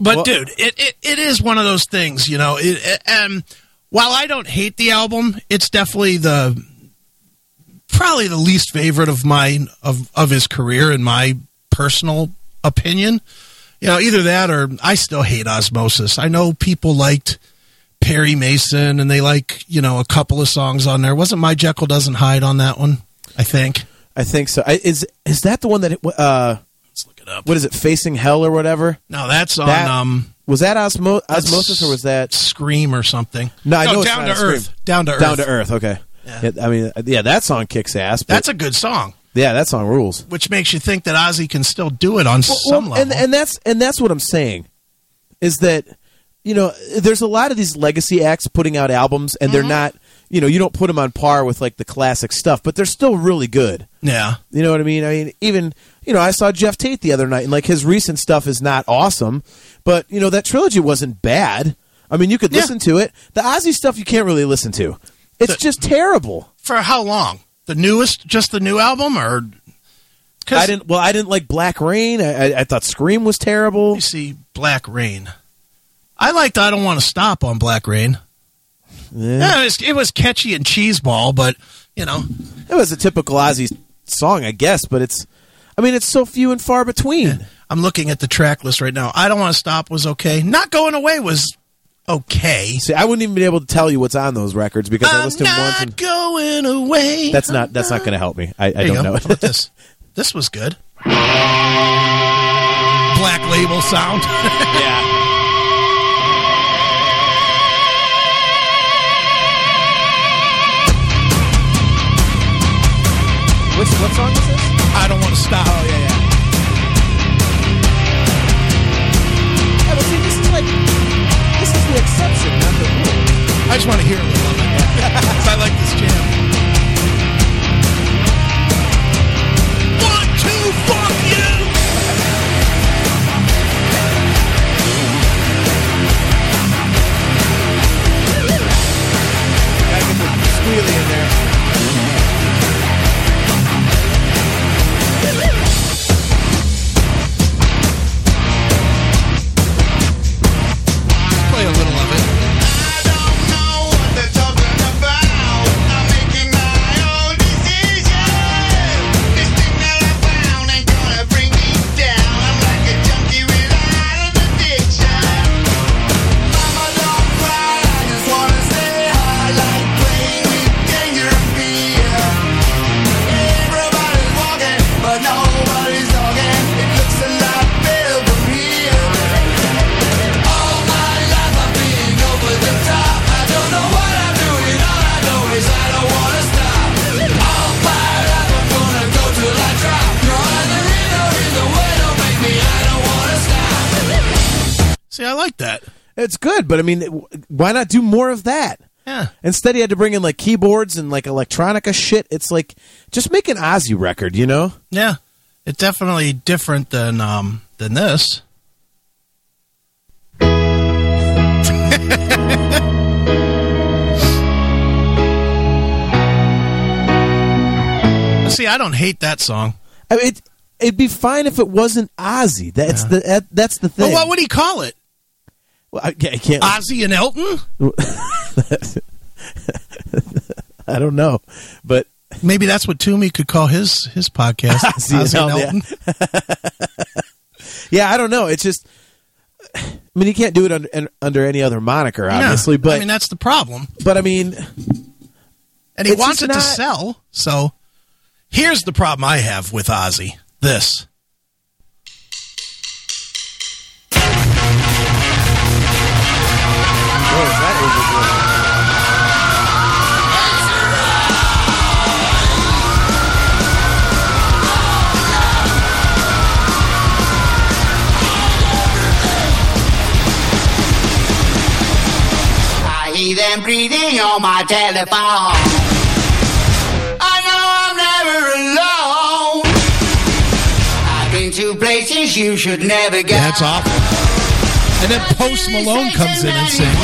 But Well- dude, it, it, it is one of those things, you know. It, it, um, while I don't hate the album, it's definitely the probably the least favorite of mine of of his career in my personal opinion. You know, either that or I still hate Ozzmosis. I know people liked Perry Mason and they like you know a couple of songs on there. Wasn't My Jekyll Doesn't Hide on that one? I think. I think so. I, is is that the one that uh, it up. what is it? Facing Hell or whatever? No, that's on That- um Was that osmo- Ozzmosis or was that Scream or something. No, I know it's down to a Scream. earth. Down to earth. Down to Earth? Okay. Yeah, I mean, yeah, that song kicks ass. That's a good song, yeah, that song rules. which makes you think that Ozzy can still do it on some Well, and level. and that's and that's what I'm saying is that you know there's a lot of these legacy acts putting out albums and Mm-hmm. they're not you know you don't put them on par with like the classic stuff, but they're still really good. yeah, You know what I mean? I mean, even you know, I saw Geoff Tate the other night, and like his recent stuff is not awesome, but you know that trilogy wasn't bad. I mean, you could Yeah. listen to it. The Ozzy stuff you can't really listen to. It's The- just terrible. for how long? The newest, just the new album, or? 'cause I didn't. Well, I didn't like Black Rain. I, I, I thought Scream was terrible. You see, Black Rain. I liked "I Don't Want to Stop" on Black Rain. Yeah. Yeah, it was, it was catchy and cheeseball, but you know, It was a typical Ozzy song, I guess, but it's. I mean, it's so few and far between. I'm looking at the track list right now. "I Don't Want to Stop" was okay. "Not Going Away" was okay. See, I wouldn't even be able to tell you what's on those records because I I'm listened to them once, not and going away. that's not that's not going to help me. I, I don't know How about this? This was good. Black label sound. yeah. Which, what song is this? I don't want to stop. Oh yeah, yeah. Yeah, but see, this is like this is the exception, not the rule. I just want to hear it. Good, but I mean, why not do more of that? Yeah. Instead, he had to bring in like keyboards and like electronica shit. It's like just make an Ozzy record, you know? Yeah. It's definitely different than um than this. See, I don't hate that song. I mean, it, it'd be fine if it wasn't Ozzy. That's the that, that's the thing. what would he call it? I, I can't. Ozzy and Elton? I don't know, but Maybe that's what Toomey could call his his podcast. Ozzy and Elton, yeah, I don't know. It's just. I mean, you can't do it under, under any other moniker, obviously. Yeah. But I mean, that's the problem. but I mean, And he wants it to sell. So here's the problem I have with Ozzy. This. I hear them breathing on my telephone. I know I'm never alone. I've been to places you should never go. That's awful. And then Post Malone comes in and sings.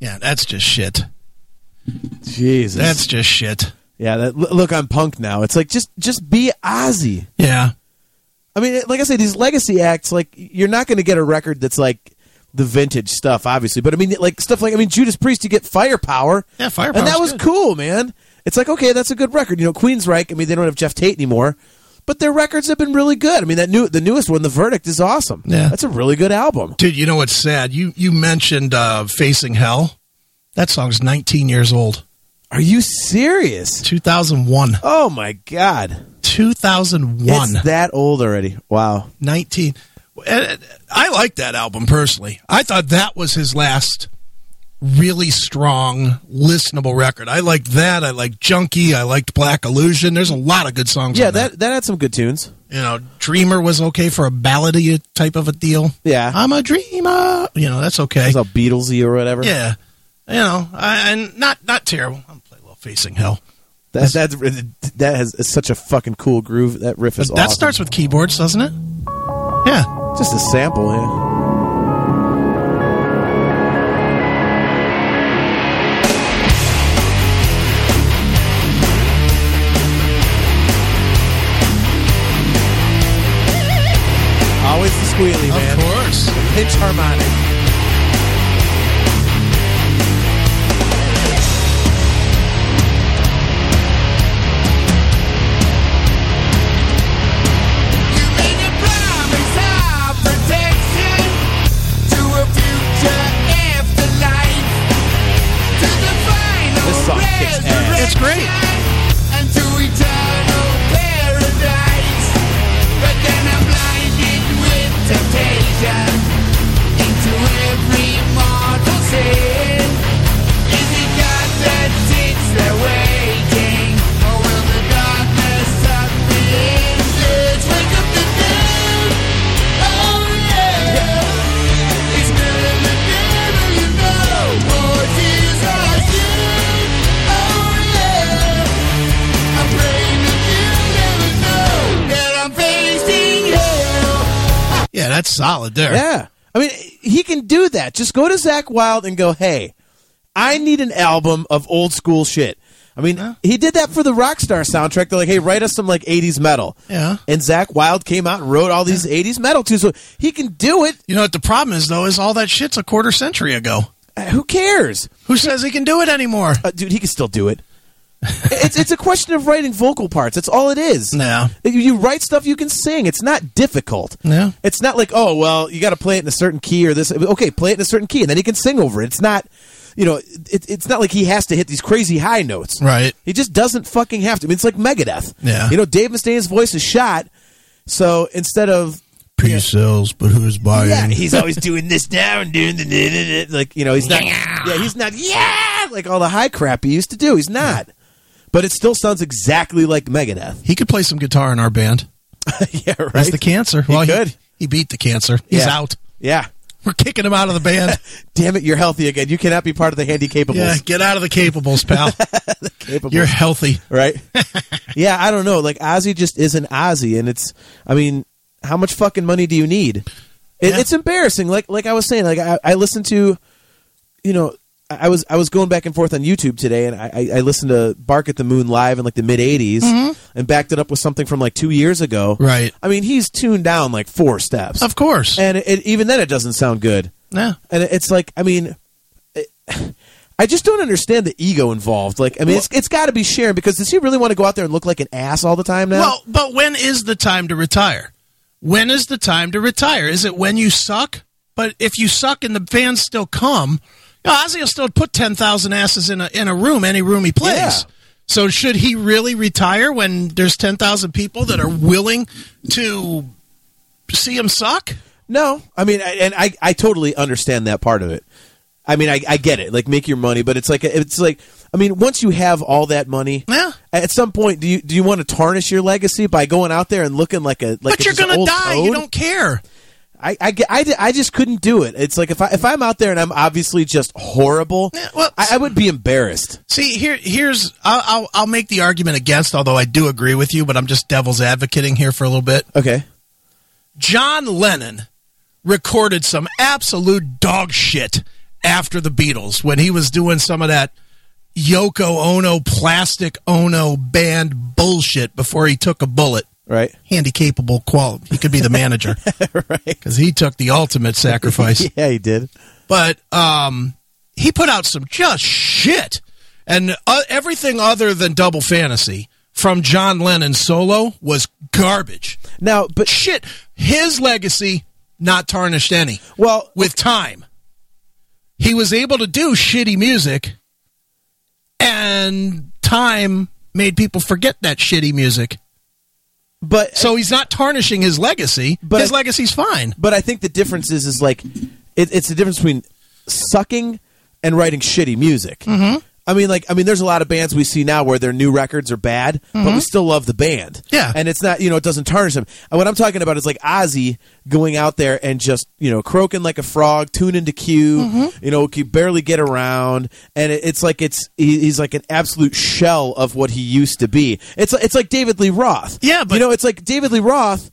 Yeah, that's just shit. Jesus, That's just shit. Yeah, that look, I'm punk now. It's like just just be Ozzy. Yeah. I mean, like I said, these legacy acts, like you're not going to get a record that's like the vintage stuff, obviously. But I mean, like stuff like I mean, Judas Priest, you get Firepower. Yeah, Firepower's and that was good. cool, man. It's like okay, that's a good record. You know, Queensryche. I mean, they don't have Geoff Tate anymore, but their records have been really good. I mean, that new the newest one, The Verdict, is awesome. Yeah. that's a really good album. Dude, you know what's sad? You you mentioned uh, Facing Hell. That song's 19 years old. Are you serious? 2001. Oh my god, 2001. it's that old already. Wow. 19. I like that album personally. I thought that was his last really strong, listenable record. I liked that. I liked Junkie. I liked Black Illusion. There's a lot of good songs. Yeah, on that that had some good tunes. You know, Dreamer was okay for a ballady type of a deal. Yeah. I'm a dreamer. You know, that's okay. It's all Beatlesy or whatever. Yeah. You know, I, and not not terrible. I'm play a little Facing Hell. That that's that has such a fucking cool groove. That riff is that awesome. starts with keyboards, doesn't it? Yeah. just a sample. Yeah. Always the squealy man. Of course. Pinch harmonic. Great. Solid there. Yeah. I mean, he can do that. Just go to Zakk Wylde and go, hey, I need an album of old school shit. I mean, he did that for the Rockstar soundtrack. They're like, hey, write us some like 80s metal. Yeah. And Zakk Wylde came out and wrote all these 80s metal too. So he can do it. You know what the problem is though is all that shit's a quarter century ago. Uh, Who cares? Who says he can do it anymore? Uh, dude, he can still do it. It's it's a question of writing vocal parts. That's all it is. Yeah. You, write stuff you can sing. It's not difficult. Yeah. It's not like, oh, well, you got to play it in a certain key or this. Okay, play it in a certain key, and then he can sing over it. It's not, you know, it, it's not like he has to hit these crazy high notes. Right. He just doesn't fucking have to. I mean, it's like Megadeth. Yeah. You know, Dave Mustaine's voice is shot, so instead of Peace sells, but who's buying? yeah, he's always doing this now and doing the like you know he's not yeah he's not yeah like all the high crap he used to do. He's not, but it still sounds exactly like Megadeth. he could play some guitar in our band. yeah, right. That's the cancer. Well, could. He, he beat the cancer. He's Yeah. out. Yeah. We're kicking him out of the band. Damn it, you're healthy again. You cannot be part of the handy capables. yeah, get out of the capables, pal. Capables. You're healthy. right? yeah, I don't know. Like Ozzy just isn't Ozzy, and it's. I mean, how much fucking money do you need? It, Yeah. It's embarrassing. Like like I was saying, like I, I listened to, you know, I I was I was going back and forth on YouTube today, and I, I I listened to Bark at the Moon live in like the mid '80s, and backed it up with something from like two years ago. Mm-hmm. Right. I mean, he's tuned down like four steps, Of course. and it, even then, it doesn't sound good. yeah. And it's like, I mean, it, I just don't understand the ego involved. Like, I mean, it's it's got to be Sharon because does he really want to go out there and look like an ass all the time now? Well, but when is the time to retire? When is the time to retire? Is it when you suck? But if you suck and the fans still come, you know, Ozzy will still put ten thousand asses in a in a room, any room he plays. Yeah. So should he really retire when there's ten thousand people that are willing to see him suck? no, I mean, I, and I I totally understand that part of it. I mean, I, I get it. Like, make your money, but it's like it's like I mean, once you have all that money, Yeah. At some point, do you do you want to tarnish your legacy by going out there and looking like a like but you're gonna old die. You don't care. I, I, I, I just couldn't do it. It's like if I if I'm out there and I'm obviously just horrible, Yeah, well, I, I would be embarrassed. See, here, here's I'll, I'll I'll make the argument against, although I do agree with you, but I'm just devil's advocating here for a little bit. Okay. John Lennon recorded some absolute dog shit after the Beatles when he was doing some of that Yoko Ono plastic Ono band bullshit before he took a bullet. Right. Handy capable qual. He could be the manager right. because he took the ultimate sacrifice. Yeah, he did. but um, he put out some just shit, and uh, everything other than Double Fantasy from John Lennon solo was garbage. Now, but Shit, his legacy not tarnished any. well, with time. He was able to do shitty music, and time made people forget that shitty music. But So he's not tarnishing his legacy. But his I- legacy's fine. But I think the difference is is like it, it's the difference between sucking and writing shitty music. Mm-hmm. I mean, like I mean, there's a lot of bands we see now where their new records are bad, but we mm-hmm. still love the band. Yeah. and it's not you know it doesn't tarnish them. And what I'm talking about is like Ozzy going out there and just you know croaking like a frog, tuning to Q, mm-hmm. you know, can barely get around, and it, it's like it's he, he's like an absolute shell of what he used to be. It's it's like David Lee Roth. Yeah, but- you know, it's like David Lee Roth.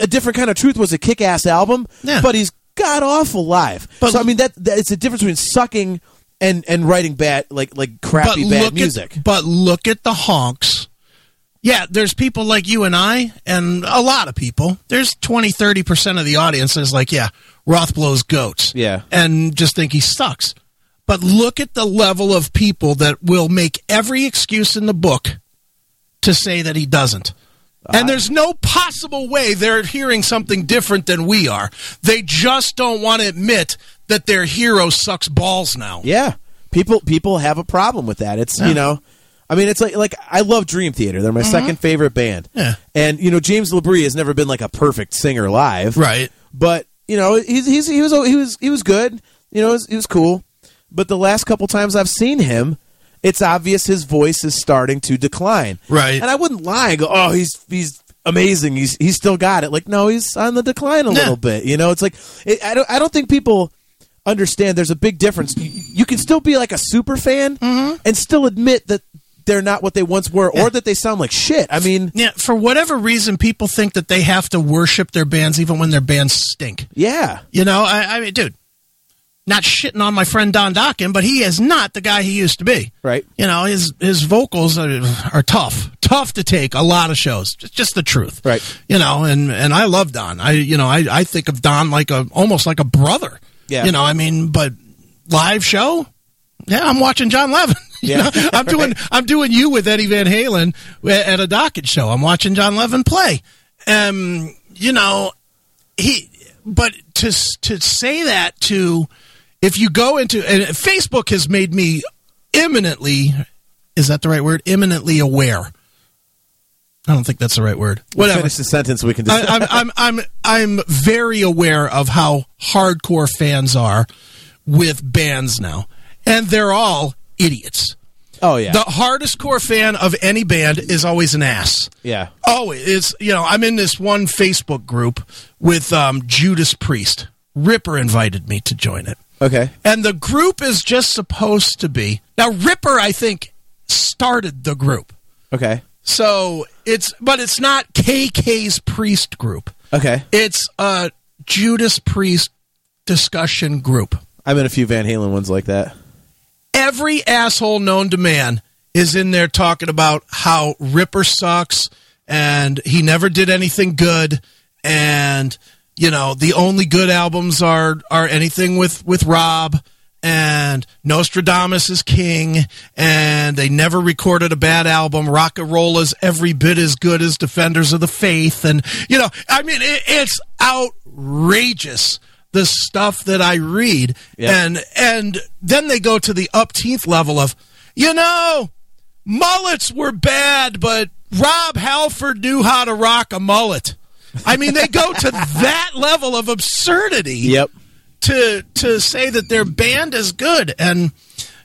A different kind of truth was a kick-ass album, Yeah. but he's god awful live. But- so I mean that, that it's a difference between sucking and and writing bad like like crappy bad music. At, but look at the honks. Yeah, there's people like you and I, and a lot of people. There's 20, 30% of the audience is like, yeah, Roth blows goats. Yeah. And just think he sucks. But look at the level of people that will make every excuse in the book to say that he doesn't. And there's no possible way they're hearing something different than we are. They just don't want to admit that their hero sucks balls now. yeah, people people have a problem with that. It's Yeah. you know, I mean, it's like like I love Dream Theater. They're my second favorite band. Mm-hmm. Yeah. and you know James LaBrie has never been like a perfect singer live, Right. But you know he's, he's he was he was he was good. You know, he was, he was cool. But the last couple times I've seen him, it's obvious his voice is starting to decline. Right. And I wouldn't lie and go, "Oh, he's he's amazing. He's he's still got it." Like, no, he's on the decline a Yeah. little bit. You know, it's like it, I don't I don't think people understand there's a big difference. You, you can still be like a super fan Mm-hmm. and still admit that they're not what they once were or that they sound like shit. I mean, Yeah, for whatever reason, people think that they have to worship their bands even when their bands stink. yeah. You know, I, I mean, dude, not shitting on my friend Don Dokken, but he is not the guy he used to be. Right. You know, his his vocals are, are tough, tough to take. A lot of shows, just, just the truth. Right. You know, and and I love Don. I you know I I think of Don like a almost like a brother. Yeah. You know, I mean, but live show. Yeah, I'm watching Jon Levin. You Yeah. know, I'm doing I'm doing you with Eddie Van Halen at a Dokken show. I'm watching Jon Levin play. Um, you know, he but to to say that to if you go into and Facebook has made me imminently is that the right word? Imminently aware. I don't think that's the right word. Whatever. Finish the sentence. We can. I, I'm, I'm I'm I'm very aware of how hardcore fans are with bands now, and they're all idiots. oh yeah. The hardest core fan of any band is always an ass. yeah. Always, it's you know I'm in this one Facebook group with um, Judas Priest. Ripper invited me to join it, Okay. and the group is just supposed to be now. Ripper, I think, started the group, Okay. so it's but it's not KK's Priest group. Okay. It's a Judas Priest discussion group. I'm in a few Van Halen ones like that. Every asshole known to man is in there talking about how Ripper sucks and he never did anything good and you know the only good albums are are anything with with Rob and Nostradamus is king and they never recorded a bad album Rocka Rolla is every bit as good as Defenders of the Faith and you know I mean it, it's outrageous the stuff that I read Yep. and and then they go to the upteenth level of you know mullets were bad but Rob Halford knew how to rock a mullet. I mean they go to that level of absurdity Yep. to to say that their band is good and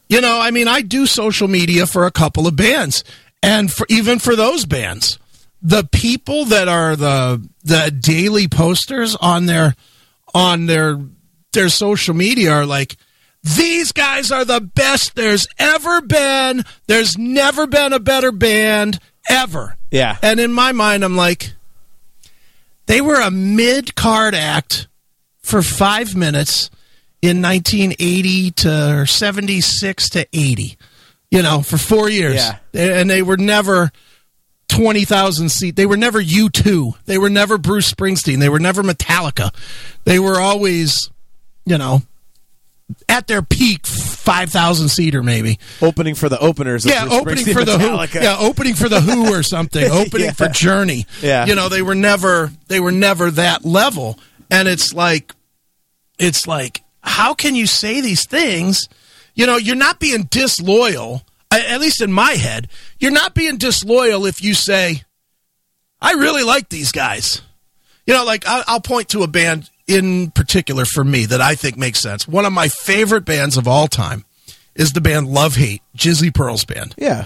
you know i mean i do social media for a couple of bands and for even for those bands the people that are the the daily posters on their on their their social media are like these guys are the best there's ever been there's never been a better band ever Yeah. and in my mind i'm like they were a mid card act for five minutes in 1980 to or 76 to 80. You know, for four years, Yeah. and they were never twenty thousand seat. They were never U two. They were never Bruce Springsteen. They were never Metallica. They were always, you know, at their peak five thousand seater maybe. Opening for the openers. Yeah, opening for the Metallica. Who. Yeah, opening for the Who or something. Opening Yeah. for Journey. Yeah. you know they were never they were never that level, and it's like it's like how can you say these things? You know, you're not being disloyal. At least in my head, you're not being disloyal if you say, "I really like these guys." You know, like I'll point to a band in particular for me that I think makes sense. One of my favorite bands of all time is the band Love Hate, Jizzy Pearl's band. Yeah.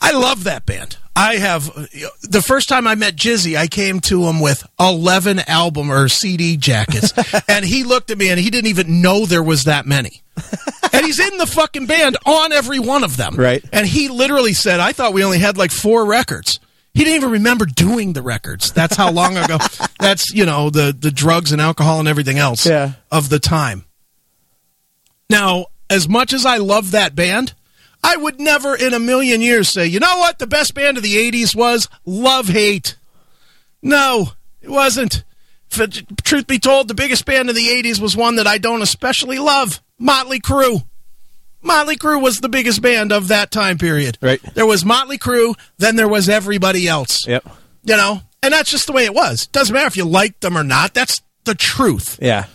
I love that band. I have the first time I met Jizzy, I came to him with 11 album or CD jackets, and he looked at me and he didn't even know there was that many. and he's in the fucking band on every one of them. Right. And he literally said, I thought we only had like four records. He didn't even remember doing the records. That's how long ago. That's, you know, the, the drugs and alcohol and everything else Yeah. of the time. Now, as much as I love that band, I would never in a million years say, you know what, the best band of the 80s was Love Hate. No, it wasn't. For, truth be told, the biggest band of the 80s was one that I don't especially love Motley Crue. Motley Crue was the biggest band of that time period. Right. There was Motley Crue, then there was everybody else. Yep. You know, and that's just the way it was. Doesn't matter if you liked them or not. That's the truth Yeah.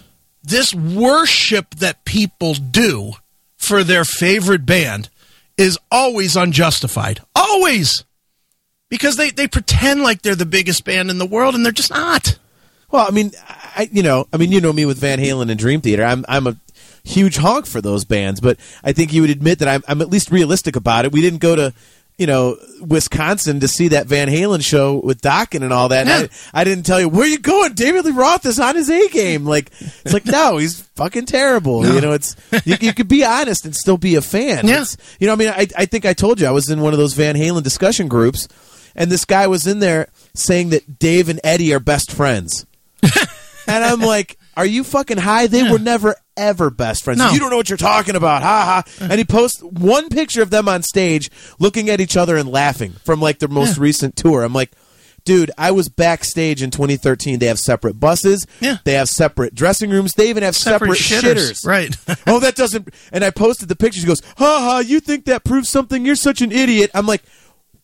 this worship that people do for their favorite band is always unjustified. Always. Because they, they pretend like they're the biggest band in the world and they're just not. Well, I mean, I you know, I mean, you know me with Van Halen and Dream Theater. I'm I'm a huge honk for those bands, but I think you would admit that I'm I'm at least realistic about it. We didn't go to you know Wisconsin to see that Van Halen show with Dokken and all that. and I, I didn't tell you where you going. David Lee Roth is on his A game. Like it's like no, he's fucking terrible. You know, it's you, you could be honest and still be a fan. Yeah. It's- you know, I mean, I I think I told you I was in one of those Van Halen discussion groups, and this guy was in there saying that Dave and Eddie are best friends. And I'm like, are you fucking high? They were never ever best friends. No. You don't know what you're talking about. Ha ha. And he posts one picture of them on stage looking at each other and laughing from like their most Yeah. recent tour. I'm like, dude, I was backstage in 2013. They have separate buses. Yeah. They have separate dressing rooms. They even have separate, shitters. Right. oh, that doesn't. And I posted the pictures. He goes, ha ha, you think that proves something? You're such an idiot. I'm like,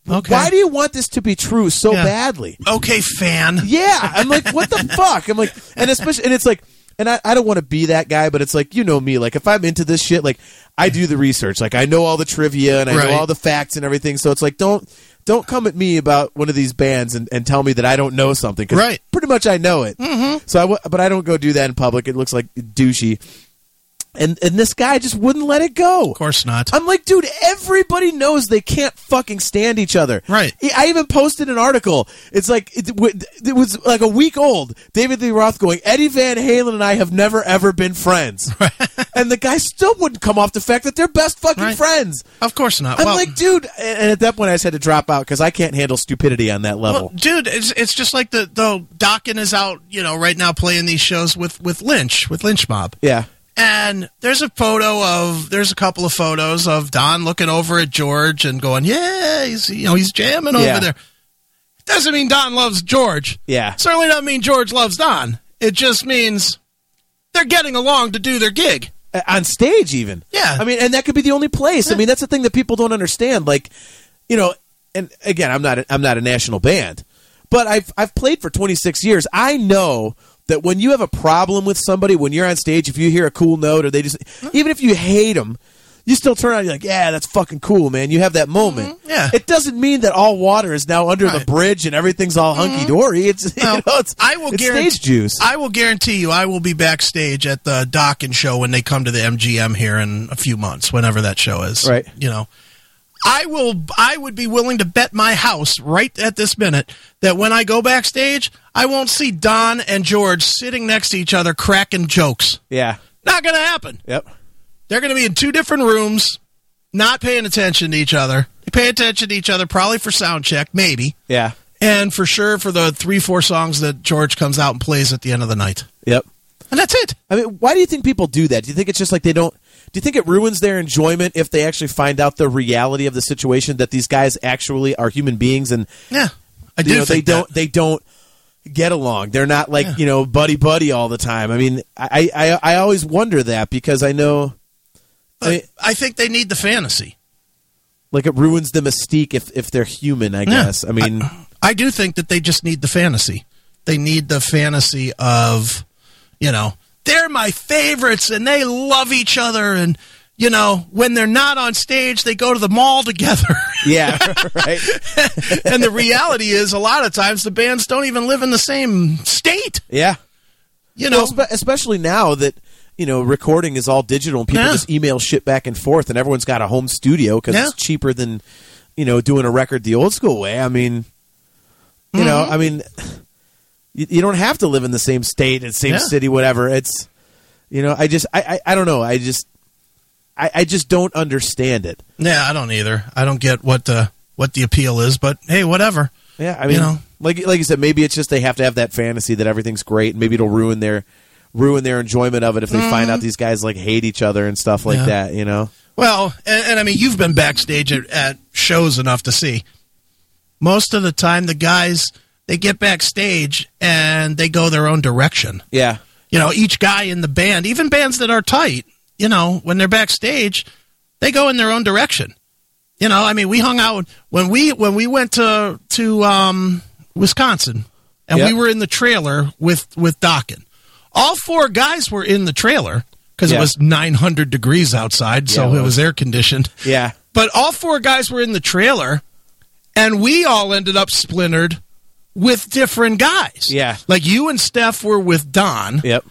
Okay. why do you want this to be true so Yeah. badly? okay, fan. Yeah, I'm like, what the fuck? I'm like, and especially, and it's like, and I, I don't want to be that guy, but it's like, you know me, like if I'm into this shit, like I do the research, like I know all the trivia and I Right. know all the facts and everything. So it's like, don't don't come at me about one of these bands and, and tell me that I don't know something. 'cause Right. Pretty much I know it. Mm-hmm. So I, w- but I don't go do that in public. It looks like douchey. And and this guy just wouldn't let it go. Of course not. I'm like, dude, everybody knows they can't fucking stand each other. Right. I even posted an article. It's like it, it was like a week old. David Lee Roth going, Eddie Van Halen and I have never ever been friends, and the guy still wouldn't come off the fact that they're best fucking Right. friends. Of course not. I'm well, like, dude, and and at that point I just had to drop out because I can't handle stupidity on that level. well, dude, it's, it's just like the, the Dokken is out, you know, right now playing these shows with, with Lynch, with Lynch Mob. yeah, And there's a photo of there's a couple of photos of Don looking over at George and going, "Yeah, he's you know he's jamming Yeah. over there." Doesn't mean Don loves George. Yeah. certainly doesn't mean George loves Don. It just means they're getting along to do their gig. On stage even Yeah. i mean and that could be the only place i mean that's the thing that people don't understand like you know and again i'm not a, i'm not a national band but i've i've played for 26 years i know that when you have a problem with somebody when you're on stage if you hear a cool note or they just even if you hate them you still turn on you're like yeah that's fucking cool man. You have that mm-hmm. moment. Yeah. it doesn't mean that all water is now under the bridge and everything's all mm-hmm. hunky-dory. It's you know it's I will it's guarantee stage juice. I will guarantee you, I will be backstage at the Dokken show when they come to the MGM here in a few months, whenever that show is. Right. You know, I will. I would be willing to bet my house right at this minute that when I go backstage, I won't see Don and George sitting next to each other cracking jokes. yeah Not going to happen. yep They're going to be in two different rooms, not paying attention to each other. They pay attention to each other probably for sound check, maybe, yeah and for sure for the three, four songs that George comes out and plays at the end of the night. Yep. And that's it. I mean, why do you think people do that? Do you think it's just like they don't? Do you think it ruins their enjoyment if they actually find out the reality of the situation that these guys actually are human beings and Yeah, I you do. know, they think that. don't they don't get along. They're not like you know buddy buddy all the time. I mean, I I, I always wonder that because I know I mean, I think they need the fantasy. like it ruins the mystique if if they're human. I Yeah. guess. I mean, I do think that they just need the fantasy. They need the fantasy of, you know, they're my favorites and they love each other. And, you know, when they're not on stage, they go to the mall together. yeah, right. and the reality is, a lot of times the bands don't even live in the same state. Yeah. You know, Well, especially now that you know recording is all digital and people Yeah. just email shit back and forth, and everyone's got a home studio because Yeah. it's cheaper than you know doing a record the old school way. I mean, you know, Mm-hmm. I mean, you, you don't have to live in the same state and same Yeah. city, whatever. It's you know, I just I I, I don't know. I just I, I just don't understand it. yeah, I don't either. I don't get what the what the appeal is, but hey, whatever. Yeah, I mean, You know. like like you said, maybe it's just they have to have that fantasy that everything's great, and maybe it'll ruin their ruin their enjoyment of it if they find out these guys like hate each other and stuff like Mm-hmm. Yeah. that. You know. Well, and, and I mean, you've been backstage at, at shows enough to see. Most of the time, the guys they get backstage and they go their own direction. Yeah. You know, each guy in the band, even bands that are tight, you know, when they're backstage, they go in their own direction. You know, I mean, we hung out when we when we went to to um, Wisconsin, and Yep. we were in the trailer with with Dokken. All four guys were in the trailer because Yeah. it was 900 degrees outside, so Yeah, it it was. was air conditioned. Yeah. But all four guys were in the trailer, and we all ended up splintered with different guys. Yeah. Like you and Steph were with Don. Yep.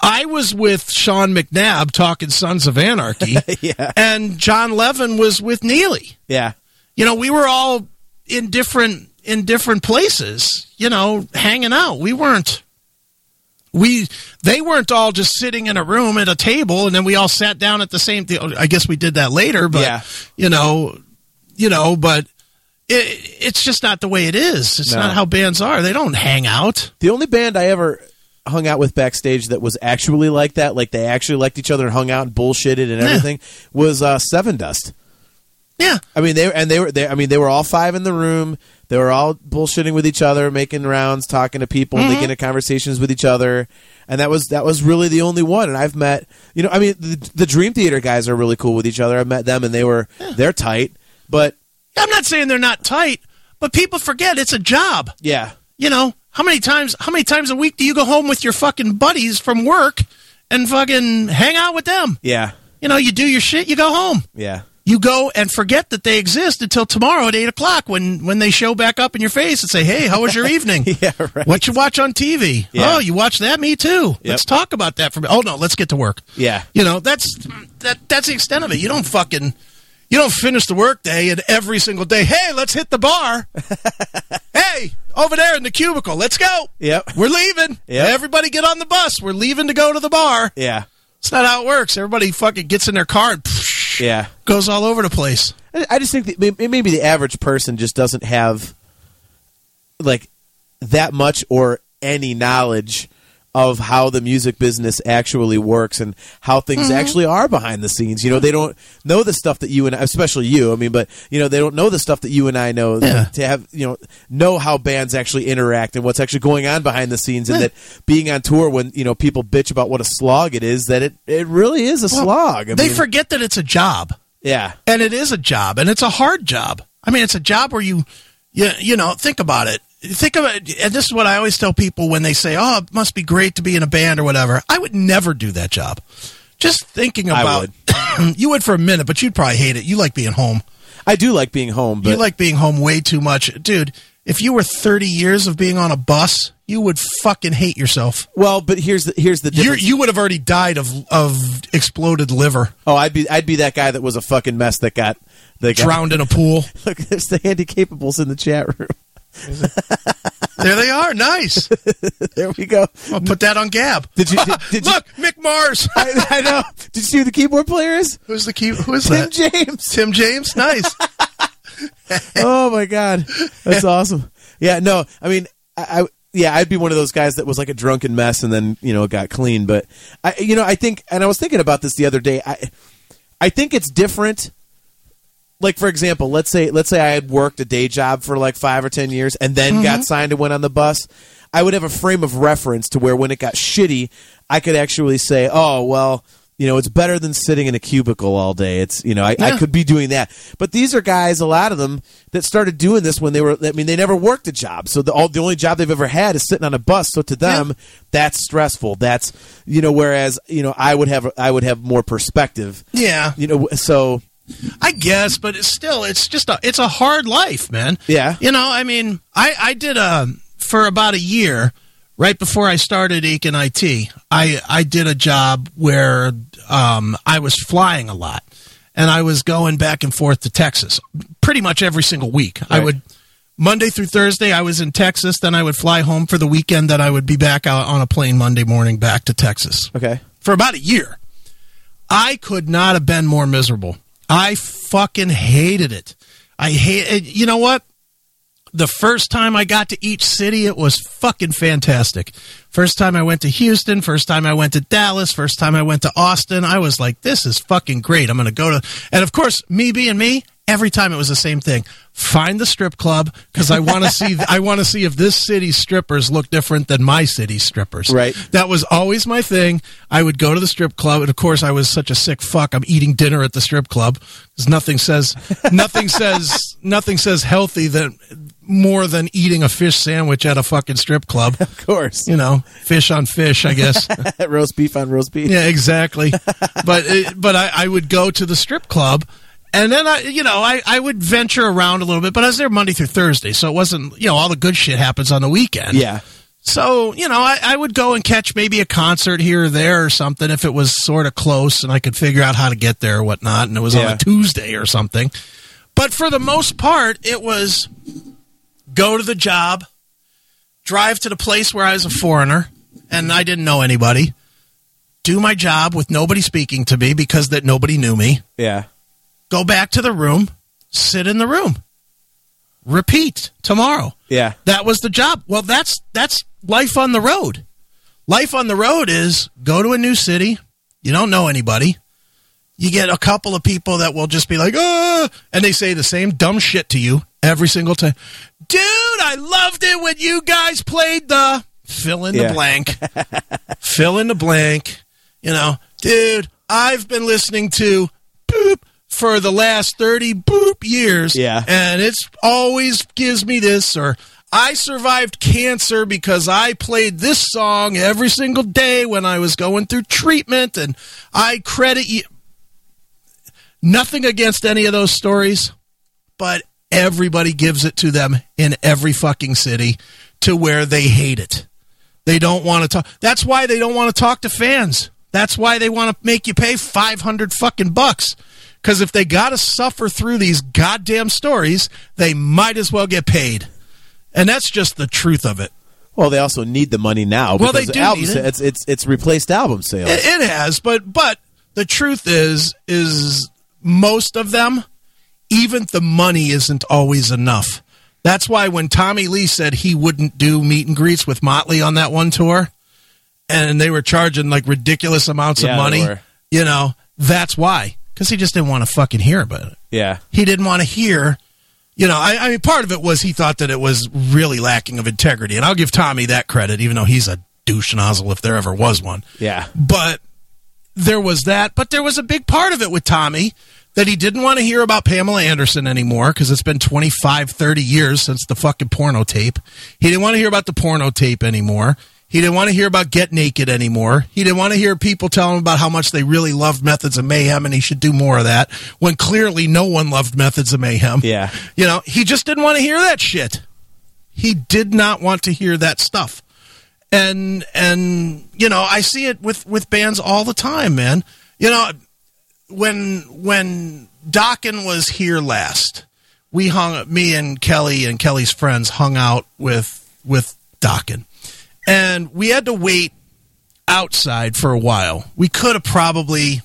I was with Sean McNabb talking Sons of Anarchy. Yeah. And Jon Levin was with Neely. Yeah. You know, we were all in different in different places, you know, hanging out. We weren't we they weren't all just sitting in a room at a table and then we all sat down at the same thing. I guess we did that later, but Yeah. you know, you know, but it, it's just not the way it is. It's No. not how bands are. They don't hang out. The only band I ever hung out with backstage that was actually like that, like they actually liked each other and hung out and bullshitted and Yeah. everything, was uh, Sevendust. Yeah. I mean, they and they were. They, I mean, they were all five in the room. They were all bullshitting with each other, making rounds, talking to people, get into conversations with each other. And that was that was really the only one. And I've met, you know, I mean, the, the Dream Theater guys are really cool with each other. I've met them, and they were they're tight. But I'm not saying they're not tight, but people forget it's a job. yeah, You know, how many times how many times a week do you go home with your fucking buddies from work and fucking hang out with them? yeah, You know, you do your shit, you go home. yeah, You go and forget that they exist until tomorrow at eight o'clock when when they show back up in your face and say, "Hey, how was your evening? yeah. Right. What you watch on TV? Yeah. Oh, you watch that? Me too. Let's talk about that for me. Oh no, let's get to work. Yeah. You know, that's that that's the extent of it. You don't fucking you don't finish the workday and every single day, hey, let's hit the bar. hey, over there in the cubicle, let's go. Yep. We're leaving. Yep. Everybody get on the bus. We're leaving to go to the bar. Yeah, It's not how it works. Everybody fucking gets in their car and yeah. goes all over the place. I I just think that maybe the average person just doesn't have like that much or any knowledge of how the music business actually works and how things mm-hmm. actually are behind the scenes. You know, they don't know the stuff that you and I, especially you. I mean, but you know, they don't know the stuff that you and I know Yeah. to have you know know how bands actually interact and what's actually going on behind the scenes, and that being on tour when you know people bitch about what a slog it is, that it it really is a slog. I they mean, forget that it's a job. yeah, and it is a job and it's a hard job i mean it's a job where you you, you know think about it think of it and this is what i always tell people when they say oh it must be great to be in a band or whatever. I would never do that job. Just thinking I about you would for a minute but you'd probably hate it. You like being home. I do like being home, but you like being home way too much. Dude if you were 30 years of being on a bus you would fucking hate yourself. Well, but here's the here's the You're, you would have already died of of exploded liver. Oh, I'd be I'd be that guy that was a fucking mess that got that got, drowned in a pool. Look, there's the handy capables in the chat room. There they are nice There we go. I'll put that on Gab. Did you- did- did you- look Mick Mars? I, I know. Did you see who the keyboard player is? Who's the key? Who is Tim that? James. Tim James. Nice. oh my god, that's awesome. Yeah, no, I mean, I, I yeah, I'd be one of those guys that was like a drunken mess and then you know it got clean. But I, you know, I think, and I was thinking about this the other day. I, I think it's different. Like for example, let's say let's say I had worked a day job for like five or ten years and then got mm-hmm. signed and went on the bus. I would have a frame of reference to where when it got shitty, I could actually say, "Oh well." You know, it's better than sitting in a cubicle all day. It's you know, I, I could be doing that. But these are guys, a lot of them, that started doing this when they were. I mean, they never worked a job, so the all the only job they've ever had is sitting on a bus. So to them, that's stressful. That's you know, whereas you know, I would have I would have more perspective. Yeah, You know, so I guess, but it's still it's just a it's a hard life, man. Yeah. You know, I mean, I I did a for about a year right before I started Aiken IT. I I did a job where um, I was flying a lot, and I was going back and forth to Texas pretty much every single week. I would. Monday through Thursday, I was in Texas. Then I would fly home for the weekend. Then I would be back out on a plane Monday morning back to Texas okay, for about a year. I could not have been more miserable. I fucking hated it. I hate it. You know what? The first time I got to each city, it was fucking fantastic. First time I went to Houston, first time I went to Dallas, first time I went to Austin, I was like, this is fucking great. I'm going to go to. And of course, me being me, every time it was the same thing. Find the strip club because I want to see. I want to see if this city's strippers look different than my city's strippers. Right. That was always my thing. I would go to the strip club, and of course, I was such a sick fuck. I'm eating dinner at the strip club because nothing says nothing says nothing says healthy than more than eating a fish sandwich at a fucking strip club. of course, You know, fish on fish, I guess. roast beef on roast beef. Yeah, exactly. but it, but I, I would go to the strip club, and then I you know I, I would venture around a little bit. But I was there Monday through Thursday, so it wasn't you know all the good shit happens on the weekend. yeah, So you know I, I would go and catch maybe a concert here or there or something if it was sort of close and I could figure out how to get there or whatnot, and it was on a Tuesday or something. But for the most part, it was go to the job, drive to the place where I was a foreigner and I didn't know anybody, do my job with nobody speaking to me because that nobody knew me, yeah, go back to the room, sit in the room, repeat tomorrow. yeah. That was the job. Well, that's that's life on the road. Life on the road is go to a new city, you don't know anybody. You get a couple of people that will just be like, "Ah," and they say the same dumb shit to you every single time. Dude, I loved it when you guys played the fill in Yeah. the blank. fill in the blank. You know, dude, I've been listening to for the last 30 boop years. Yeah. And it's always gives me this or I survived cancer because I played this song every single day when I was going through treatment and I credit you nothing against any of those stories, but everybody gives it to them in every fucking city to where they hate it. They don't want to talk. That's why they don't want to talk to fans. That's why they want to make you pay 500 fucking bucks. Because if they got to suffer through these goddamn stories, they might as well get paid. And that's just the truth of it. Well, they also need the money now. Well, they do album sa- it. It's it's it's replaced album sales. It, it has, but but the truth is is most of them, even the money isn't always enough. That's why when Tommy Lee said he wouldn't do meet and greets with Motley on that one tour, and they were charging like ridiculous amounts Yeah, of money, you know, that's why. Because he just didn't want to fucking hear about it. yeah, He didn't want to hear. You know, I, I mean, part of it was he thought that it was really lacking of integrity, and I'll give Tommy that credit, even though he's a douche nozzle if there ever was one yeah, but there was that but there was a big part of it with tommy that he didn't want to hear about pamela anderson anymore because it's been 25 30 years since the fucking porno tape he didn't want to hear about the porno tape anymore he didn't want to hear about get naked anymore. He didn't want to hear people tell him about how much they really loved methods of mayhem and he should do more of that when clearly no one loved methods of mayhem. Yeah. you know he just didn't want to hear that shit. He did not want to hear that stuff. And and you know i see it with with bands all the time man. You know when when Dokken was here last we hung me and kelly and kelly's friends hung out with with Dokken and we had to wait outside for a while we could have probably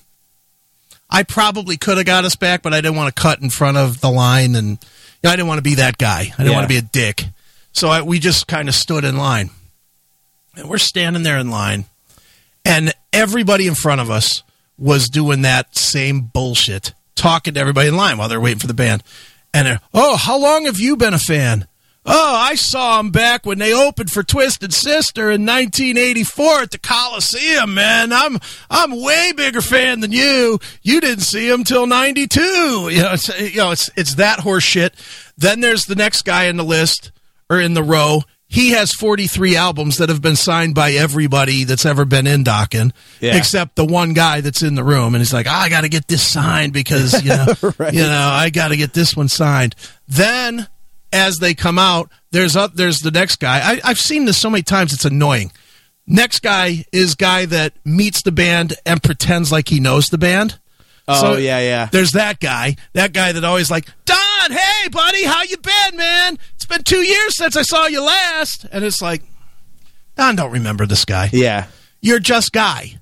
i probably could have got us back but i didn't want to cut in front of the line and you know, i didn't want to be that guy i didn't Yeah. want to be a dick so I, we just kind of stood in line And we're standing there in line, and everybody in front of us was doing that same bullshit, talking to everybody in line while they're waiting for the band. And oh, how long have you been a fan? Oh, I saw them back when they opened for Twisted Sister in 1984 at the Coliseum, man. I'm I'm way bigger fan than you. You didn't see them till 92. You know, it's you know, it's it's that horse shit. Then there's the next guy in the list or in the row. He has 43 albums that have been signed by everybody that's ever been in Dokken, Yeah. except the one guy that's in the room. And he's like, "Ah, I got to get this signed because, you know, Right. you know, I got to get this one signed. Then as they come out, there's up, there's the next guy. I, I've seen this so many times, it's annoying. Next guy is guy that meets the band and pretends like he knows the band. Oh, yeah, yeah. There's that guy. That guy that always like, Don, hey buddy, how you been, man? It's been two years since I saw you last. And it's like, Don don't remember this guy. Yeah. You're just guy.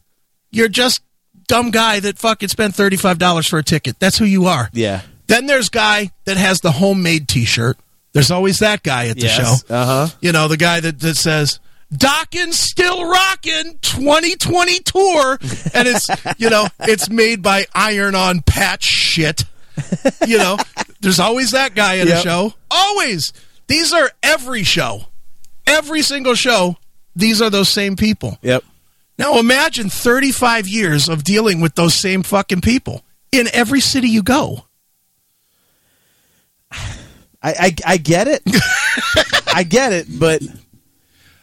You're just dumb guy that fucking spent thirty five dollars for a ticket. That's who you are. Yeah. Then there's guy that has the homemade T-shirt. There's always that guy at the Yes. show. Uh-huh. You know, the guy that, that says, Dokken still rocking 2020 tour. And it's, you know, it's made by iron on patch shit. You know, there's always that guy at a Yep. show. Always. These are every show. Every single show, these are those same people. Yep. Now imagine 35 years of dealing with those same fucking people in every city you go. I, I I get it. I get it, but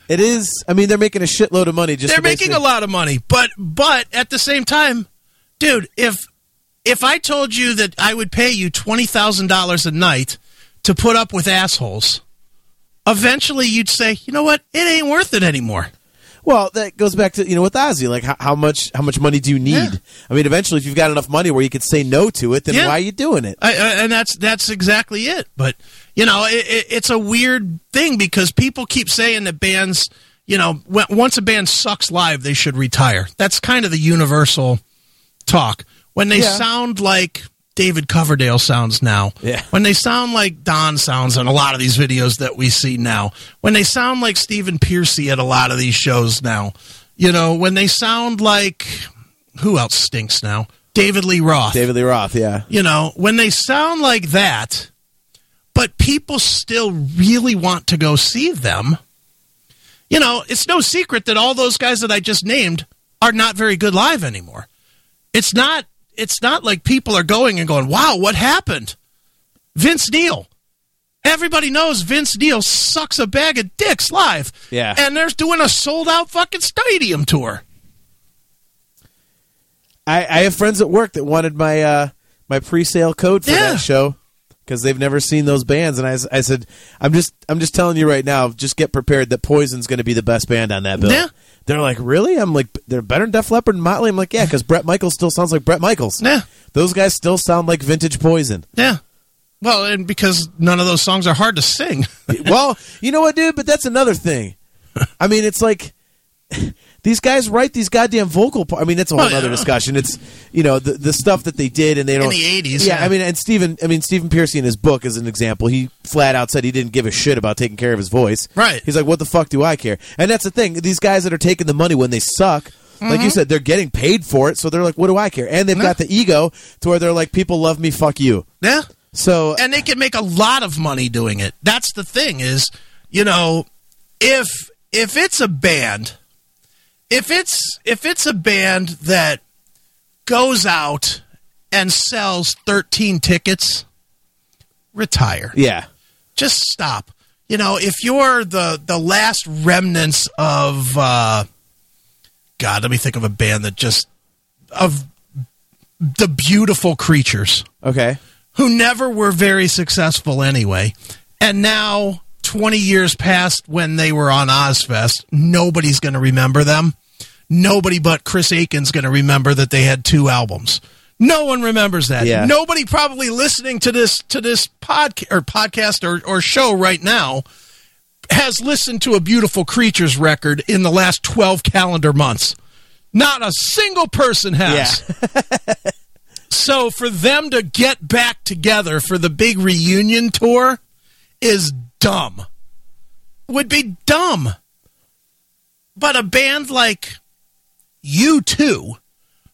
it is. I mean, they're making a shitload of money. Just They're making a lot of money, but but at the same time, dude, if if I told you that I would pay you twenty thousand dollars a night to put up with assholes, eventually you'd say, you know what, it ain't worth it anymore. Well, that goes back to you know with Ozzy, like how, how much how much money do you need? Yeah. I mean, eventually, if you've got enough money where you could say no to it, then Yeah. why are you doing it? I, I, and that's that's exactly it. But you know, it, it, it's a weird thing because people keep saying that bands, you know, when, once a band sucks live, they should retire. That's kind of the universal talk. When they Yeah. sound like David Coverdale sounds now, Yeah. when they sound like Don sounds in a lot of these videos that we see now, when they sound like Stephen Pearcy at a lot of these shows now, you know, when they sound like who else stinks now? David Lee Roth David Lee Roth, yeah, you know, when they sound like that, but people still really want to go see them, you know, it's no secret that all those guys that I just named are not very good live anymore. It's not it's not like people are going and going, "Wow, what happened?" Vince Neil. Everybody knows Vince Neil sucks a bag of dicks live. Yeah. And they're doing a sold out fucking stadium tour. I, I have friends at work that wanted my uh, my pre sale code for Yeah. that show because they've never seen those bands, and I said, I'm just I'm just telling you right now, just get prepared that Poison's going to be the best band on that bill. Yeah. They're like, really? I'm like, they're better than Def Leppard and Motley. I'm like, yeah, because Bret Michaels still sounds like Bret Michaels. Yeah. Those guys still sound like vintage Poison. Yeah. Well, and because none of those songs are hard to sing. well, you know what, dude? But that's another thing. I mean, it's like these guys write these goddamn vocal. Par- I mean, that's a whole other yeah. discussion. It's you know the the stuff that they did and they don't in the 80s, Yeah, yeah. I mean, and Stephen. I mean, Stephen Pearcy in his book, as an example, he flat out said he didn't give a shit about taking care of his voice. Right. He's like, what the fuck do I care? And that's the thing. These guys that are taking the money when they suck. Like Mm-hmm. you said, they're getting paid for it, so they're like, "What do I care?" And they've got the ego to where they're like, "People love me, fuck you." yeah. So and they can make a lot of money doing it. That's the thing is, you know, if if it's a band, if it's if it's a band that goes out and sells 13 tickets, retire. yeah, Just stop. You know, if you're the the last remnants of uh God, let me think of a band that just of the beautiful creatures okay, who never were very successful anyway. And now, 20 years past when they were on Ozzfest, nobody's going to remember them. Nobody but Chris Akin's going to remember that they had two albums. No one remembers that. Yeah. Nobody probably listening to this to this podcast or podcast or, or show right now has listened to a Beautiful Creatures record in the last 12 calendar months. Not a single person has. So for them to get back together for the big reunion tour is dumb. Would be dumb. but a band like U2,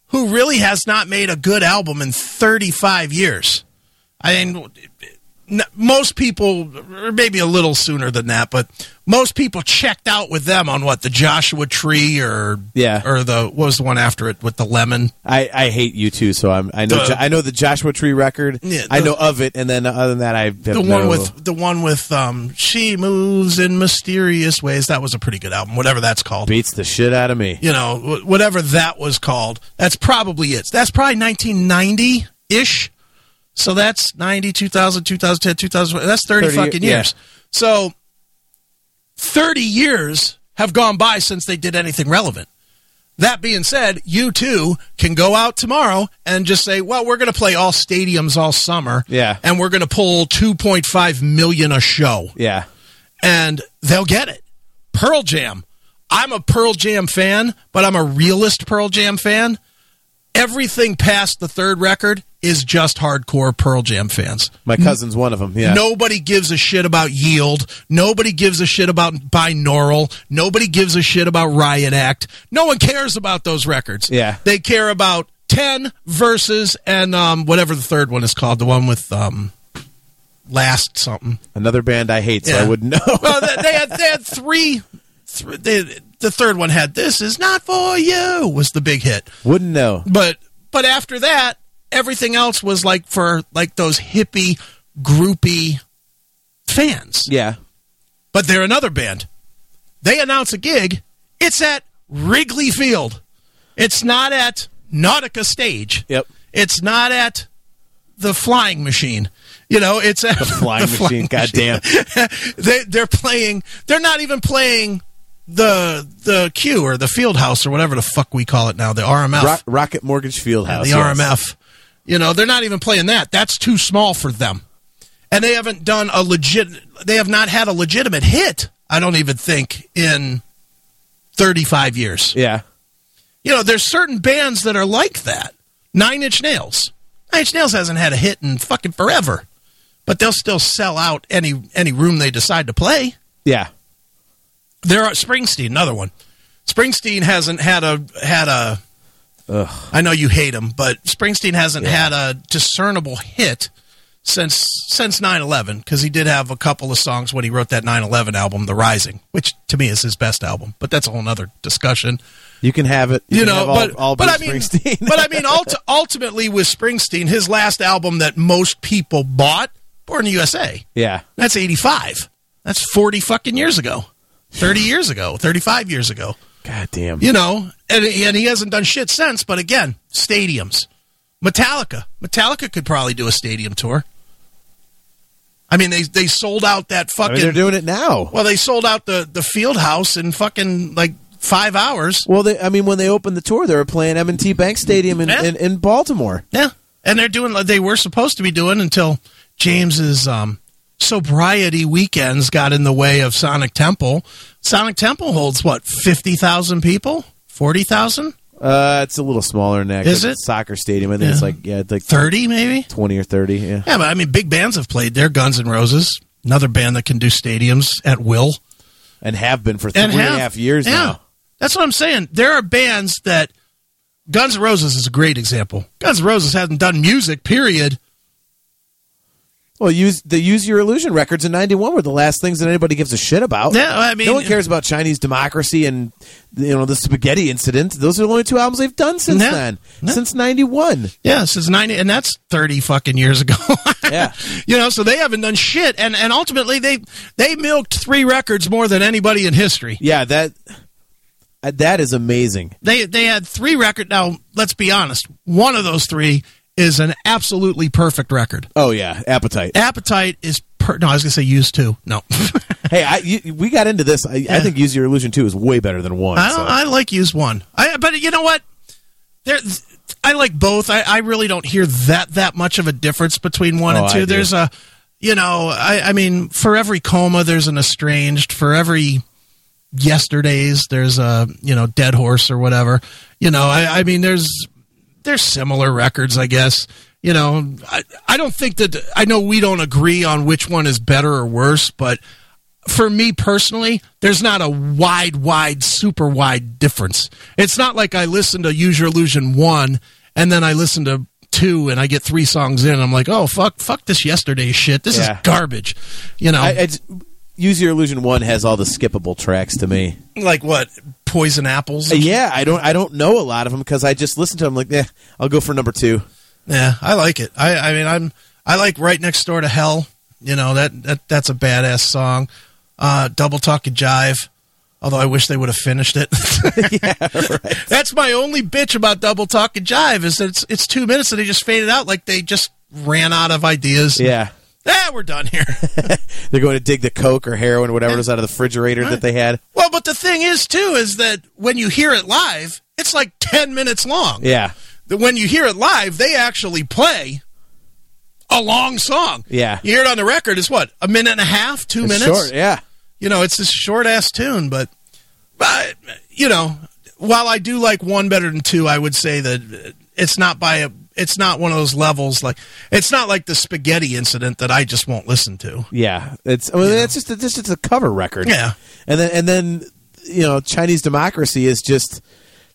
who really has not made a good album in 35 years. I mean, most people, or maybe a little sooner than that, but most people checked out with them on what the Joshua Tree or Yeah. or the what was the one after it with the lemon. I, I hate you too, so I'm I know The- I know the Joshua Tree record. Yeah, I know of it, and then other than that, I The no, one with the one with um, she moves in mysterious ways. That was a pretty good album, whatever that's called. beats the shit out of me. you know, whatever that was called. That's probably it. That's probably 1990 ish. So that's 90, 2000, 2010, 2000. That's 30, 30 fucking yeah. years. So 30 years have gone by since they did anything relevant. That being said, you too can go out tomorrow and just say, well, we're going to play all stadiums all summer. Yeah. And we're going to pull 2.5 million a show Yeah, and they'll get it. Pearl Jam. I'm a Pearl Jam fan, but I'm a realist Pearl Jam fan. Everything past the third record is just hardcore Pearl Jam fans. my cousin's one of them. Yeah, Nobody gives a shit about Yield. Nobody gives a shit about Binaural. Nobody gives a shit about Riot Act. No one cares about those records. Yeah. They care about 10 verses and um, whatever the third one is called, the one with um, Last something another band I hate, so Yeah. I wouldn't know. well, they, they had they had three. Th- they, the third one had "This is not for you" was the big hit, wouldn't know. but but after that, everything else was like for like those hippie, groupie fans. Yeah, But they're another band. They announce a gig. It's at Wrigley Field. It's not at Nautica Stage. Yep. It's not at the Flying Machine. You know, it's at the Flying Machine. Goddamn. they they're playing. They're not even playing the the Q or the Field House or whatever the fuck we call it now. The RMF, Rock, Rocket Mortgage Field House. the yes. RMF. You know, they're not even playing that. That's too small for them. And they haven't done a legit. They have not had a legitimate hit. I don't even think in thirty five years. Yeah, You know, there's certain bands that are like that. Nine Inch Nails. Nine Inch Nails hasn't had a hit in fucking forever, but they'll still sell out any any room they decide to play. yeah. There are Springsteen, another one. Springsteen hasn't had a had a. I know you hate him, but Springsteen hasn't had a discernible hit since since 9/11 because he did have a couple of songs when he wrote that 9/11 album, The Rising, which to me is his best album. But that's a whole other discussion. You can have it. You, can know, all, but all but I mean, but I mean, ulti- ultimately with Springsteen, his last album that most people bought, Born in the USA. yeah, That's 85. That's 40 fucking years ago. 30 years ago, 35 years ago. God damn. You know, and, and he hasn't done shit since, but again, stadiums. Metallica. Metallica could probably do a stadium tour. I mean, they they sold out that I fucking. mean, they're doing it now. well, they sold out the the field house in fucking like five hours. Well, they, I mean, when they opened the tour, they were playing M&T Bank Stadium in, Yeah. in, in Baltimore. Yeah, and they're doing they were supposed to be doing until James's um, sobriety weekends got in the way of Sonic Temple. Sonic Temple holds what fifty thousand people, forty thousand, Uh, it's a little smaller than that. Is it? Soccer stadium. I think it's like yeah, it's like thirty maybe. twenty or thirty. Yeah, Yeah, but I mean, big bands have played there. Guns N' Roses, another band that can do stadiums at will. and have been for three and and a half years yeah. now. That's what I'm saying. There are bands that Guns N' Roses is a great example. Guns N' Roses hasn't done music, period. Well, use the Use Your Illusion records in '91 were the last things that anybody gives a shit about. Yeah, I mean, no one cares about Chinese democracy and you know the spaghetti incident. Those are the only two albums they've done since Yeah. then, Yeah. since '91. Yeah, since ninety, and that's thirty fucking years ago. Yeah. you know, so they haven't done shit, and and ultimately they they milked three records more than anybody in history. Yeah, that uh, that is amazing. They they had three record. Now let's be honest, one of those three is an absolutely perfect record. Oh yeah, Appetite. Appetite is per. No, I was gonna say used to. No, hey, I, you, we got into this. I, I think Use Your Illusion two is way better than one. I, so. I like used one. I but you know what? There, I like both. I, I really don't hear that that much of a difference between one Oh, and two. There's a, you know, I, I mean, for every coma, there's an estranged. For every yesterdays, there's a you know dead horse or whatever. You know, I, I mean, there's there's similar records, I guess. You know, I, I don't think that I know we don't agree on which one is better or worse, but for me personally, there's not a wide, wide, super wide difference. It's not like I listen to Use Your Illusion one and then I listen to two and I get three songs in. And I'm like, oh fuck, fuck this yesterday shit. This Yeah. is garbage. You know, I, Use Your Illusion One has all the skippable tracks to me. like what? Poison apples. Uh, Yeah, I don't I don't know a lot of them because I just listen to them. Like, yeah, I'll go for number two. Yeah, I like it. I, I mean, I'm I like right next door to hell. You know that that that's a badass song. Uh, Double talk and jive. Although I wish they would have finished it. Yeah, right. that's my only bitch about double talk and jive is that it's it's two minutes and they just faded out like they just ran out of ideas. Yeah, Ah, we're done here. they're going to dig the coke or heroin, whatever was out of the refrigerator that they had. well, but the thing is too is that when you hear it live, it's like ten minutes long. Yeah, that when you hear it live, they actually play a long song. Yeah. You hear it on the record, it's what, a minute and a half, two It's minutes? short. Yeah, You know, it's this short ass tune, but, but, you know, while I do like one better than two, I would say that it's not by a, it's not one of those levels like, it's not like the spaghetti incident that I just won't listen to. yeah. It's I mean, it's just a, it's just a cover record. Yeah. and then and then you know Chinese Democracy is just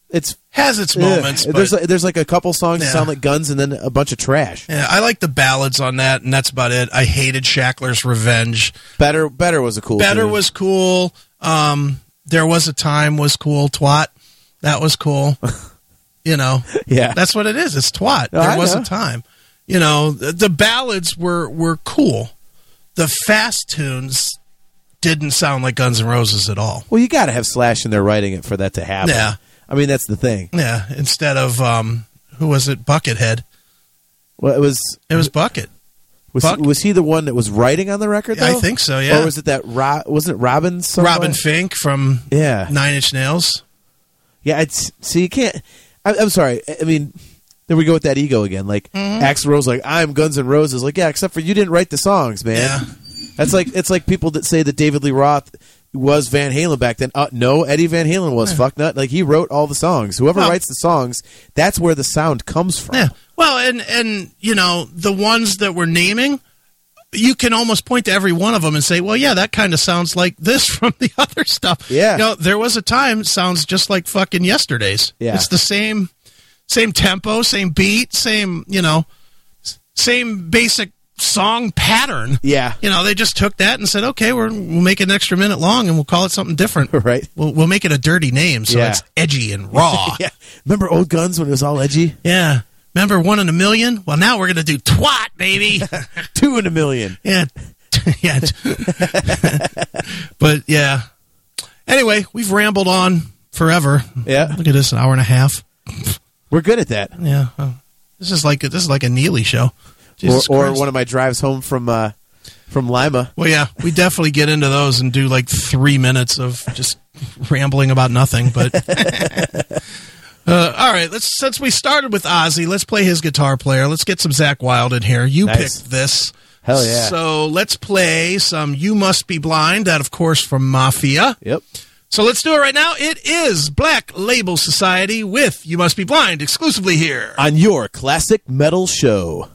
it's Has its moments, but there's like, there's like a couple songs that sound like guns and then a bunch of trash. yeah, I like the ballads on that, and that's about it. I hated Shackler's Revenge. Better better was a cool. Better tune. was cool. Um, there was a time was cool. Twat, that was cool. you know, yeah that's what it is. It's twat. There I was know. a time. You know, the, the ballads were were cool. The fast tunes didn't sound like Guns N' Roses at all. Well, you got to have Slash in there writing it for that to happen. Yeah. I mean that's the thing. Yeah, instead of um, who was it? Buckethead. Well, it was It was Bucket. was Buck- was he the one that was writing on the record? I think so. Yeah. Or was it that Ro- wasn't it Robin? somewhere? Robin Finck from Yeah. Nine Inch Nails? Yeah. It's so you can't. I, I'm sorry. I- mean. There we go with that ego again. Like Mm-hmm. Axl Rose, like I'm Guns N' Roses. Like yeah, except for you didn't write the songs, man. Yeah. That's like it's like people that say that David Lee Roth was Van Halen back then. Uh, no, Eddie Van Halen was fuck nut. Like he wrote all the songs. Whoever Well- writes the songs, that's where the sound comes from. Yeah. Well, and and you know the ones that we're naming, you can almost point to every one of them and say, well, yeah, that kind of sounds like this from the other stuff. Yeah. You know, there was a time sounds just like fucking yesterday's. Yeah. It's the same, same tempo, same beat, same you know, same basic song pattern. Yeah. You know, they just took that and said, okay, we're, we'll make it an extra minute long and we'll call it something different. Right. We'll, we'll make it a dirty name so Yeah. it's edgy and raw. Yeah. Remember old guns when it was all edgy? Yeah. Remember one in a million? Well, now we're going to do twat, baby. Two in a million. yeah. yeah. but yeah. Anyway, we've rambled on forever. Yeah. Look at this, an hour and a half. We're good at that. Yeah. well, this is like this is like a Neely show. Or, or one of my drives home from uh, from Lima. Well, yeah, we definitely get into those and do like three minutes of just rambling about nothing. But uh, all right, let's since we started with Ozzy, let's play his guitar player. Let's get some Zakk Wylde in here. You Nice. picked this. Hell yeah. So let's play some "You Must Be Blind." That, of course, from Mafia. Yep. So let's do it right now. It is Black Label Society with "You Must Be Blind" exclusively here. On your classic metal show.